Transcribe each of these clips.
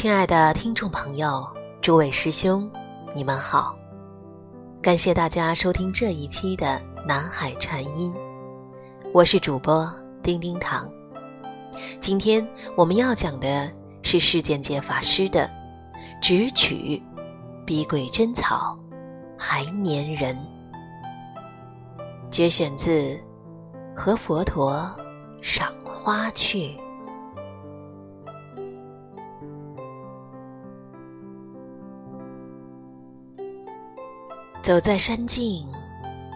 亲爱的听众朋友，诸位师兄，你们好！感谢大家收听这一期的《南海禅音》，我是主播丁丁糖。今天我们要讲的是世间界法师的“直取比鬼针草还粘人”，节选自《和佛陀赏花去》。走在山径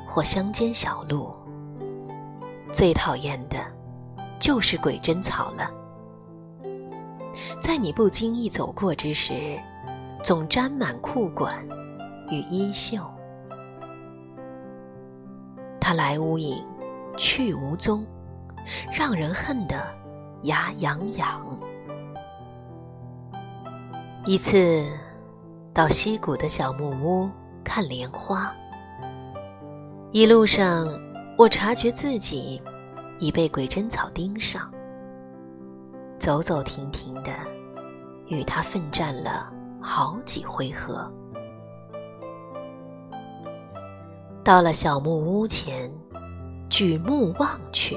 或乡间小路，最讨厌的，就是鬼针草了。在你不经意走过之时，总沾满裤管与衣袖。它来无影，去无踪，让人恨得牙痒痒。一次，到溪谷的小木屋。看莲花，一路上我察觉自己已被鬼针草盯上，走走停停的与他奋战了好几回合。到了小木屋前，举目望去，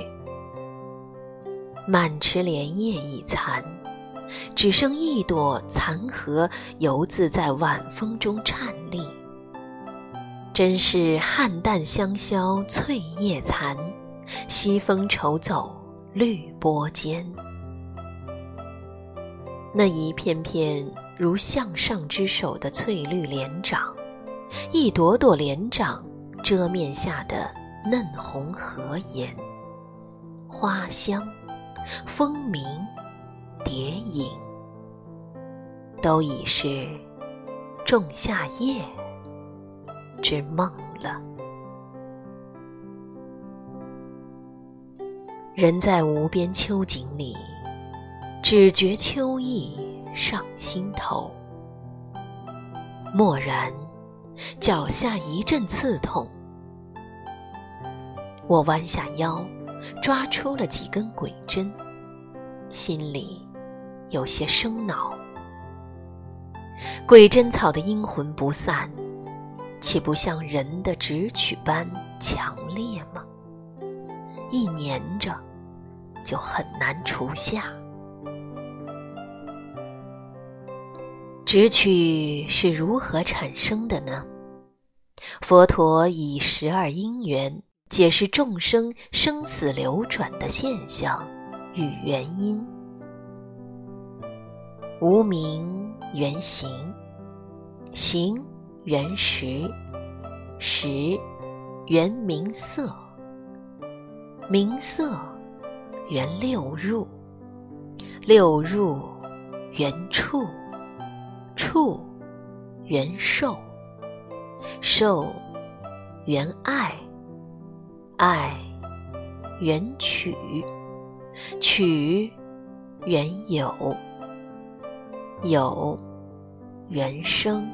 满池莲叶已残，只剩一朵残荷犹自在晚风中颤栗。真是汉淡香消翠叶残，西风愁走绿波间。那一片片如向上之手的翠绿莲掌，一朵朵莲掌遮面下的嫩红荷颜，花香、风鸣、蝶影，都已是仲夏夜。之梦了。人在无边秋景里，只觉秋意上心头。蓦然，脚下一阵刺痛，我弯下腰，抓出了几根鬼针，心里有些生恼。鬼针草的阴魂不散。岂不像人的直取般强烈吗？一粘着，就很难除下。直取是如何产生的呢？佛陀以十二因缘解释众生生死流转的现象与原因。无名原形，形。原石，石原明色，明色原六入，六入原处，处原受，受原爱，爱原取，取原有，有原生。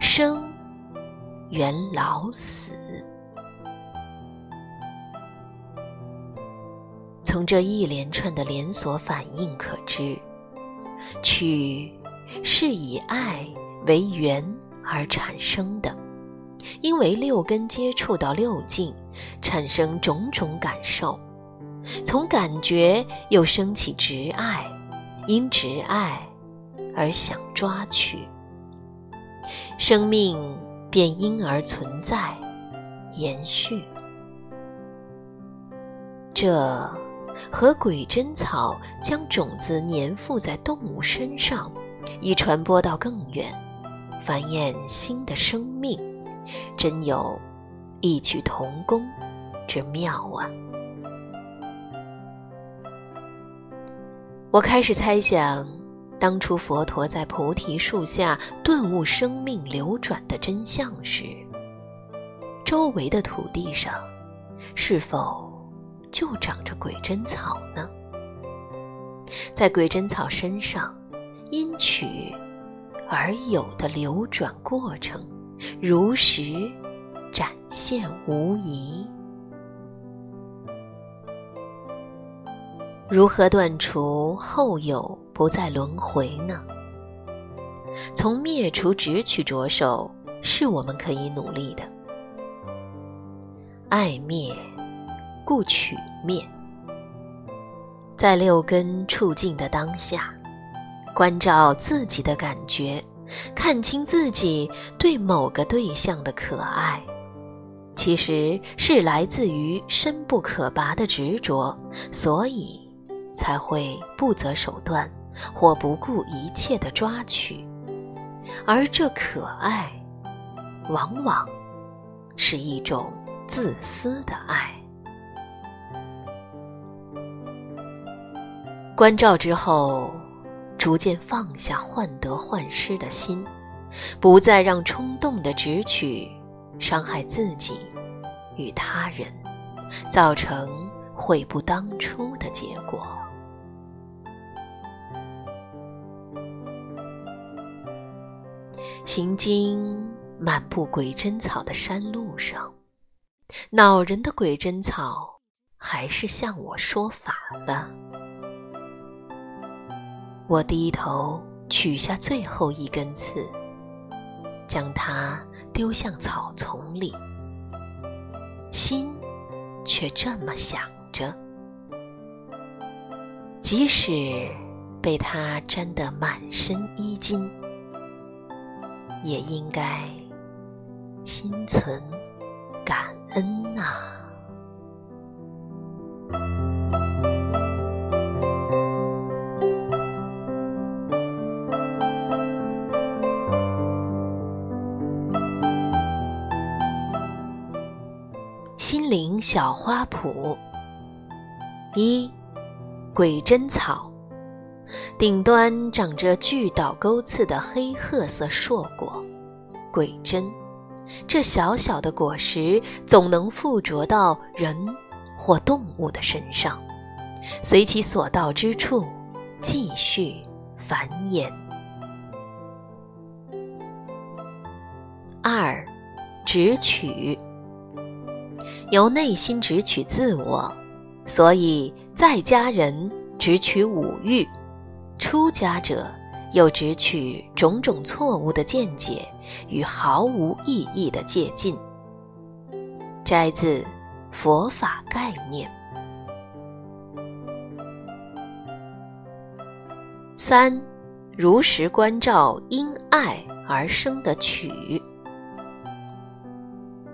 生，缘老死。从这一连串的连锁反应可知，取是以爱为缘而产生的，因为六根接触到六境，产生种种感受，从感觉又升起执爱，因执爱而想抓取。生命便因而存在、延续。这和鬼针草将种子粘附在动物身上，以传播到更远，繁衍新的生命，真有异曲同工之妙啊！我开始猜想。当初佛陀在菩提树下顿悟生命流转的真相时，周围的土地上是否就长着鬼针草呢？在鬼针草身上，因取而有的流转过程，如实展现无疑。如何断除后有？不再轮回呢？从灭除执取着手，是我们可以努力的。爱灭，故取灭。在六根触境的当下，关照自己的感觉，看清自己对某个对象的可爱，其实是来自于深不可拔的执着，所以才会不择手段或不顾一切的抓取。而这可爱，往往是一种。自私的爱，关照之后，逐渐放下患得患失的心，不再让冲动的直取伤害自己与他人，造成悔不当初的结果。行经满布鬼针草的山路上。恼人的鬼针草，还是向我说法了。我低头取下最后一根刺，将它丢向草丛里，心却这么想着：即使被它沾得满身衣襟，也应该心存。感恩呐！心灵小花圃一鬼针草，顶端长着巨倒钩刺的黑褐色硕果，鬼针。这小小的果实总能附着到人或动物的身上，随其所到之处继续繁衍。二，直取，由内心直取自我，所以在家人直取五欲，出家者。又只取种种错误的见解与毫无意义的借鉴。摘自《佛法概念》。三，如实关照因爱而生的取，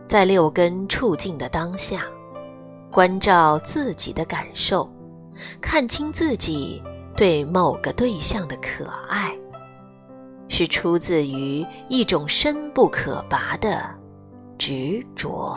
在六根触境的当下，关照自己的感受，看清自己。对某个对象的可爱，是出自于一种深不可拔的执着。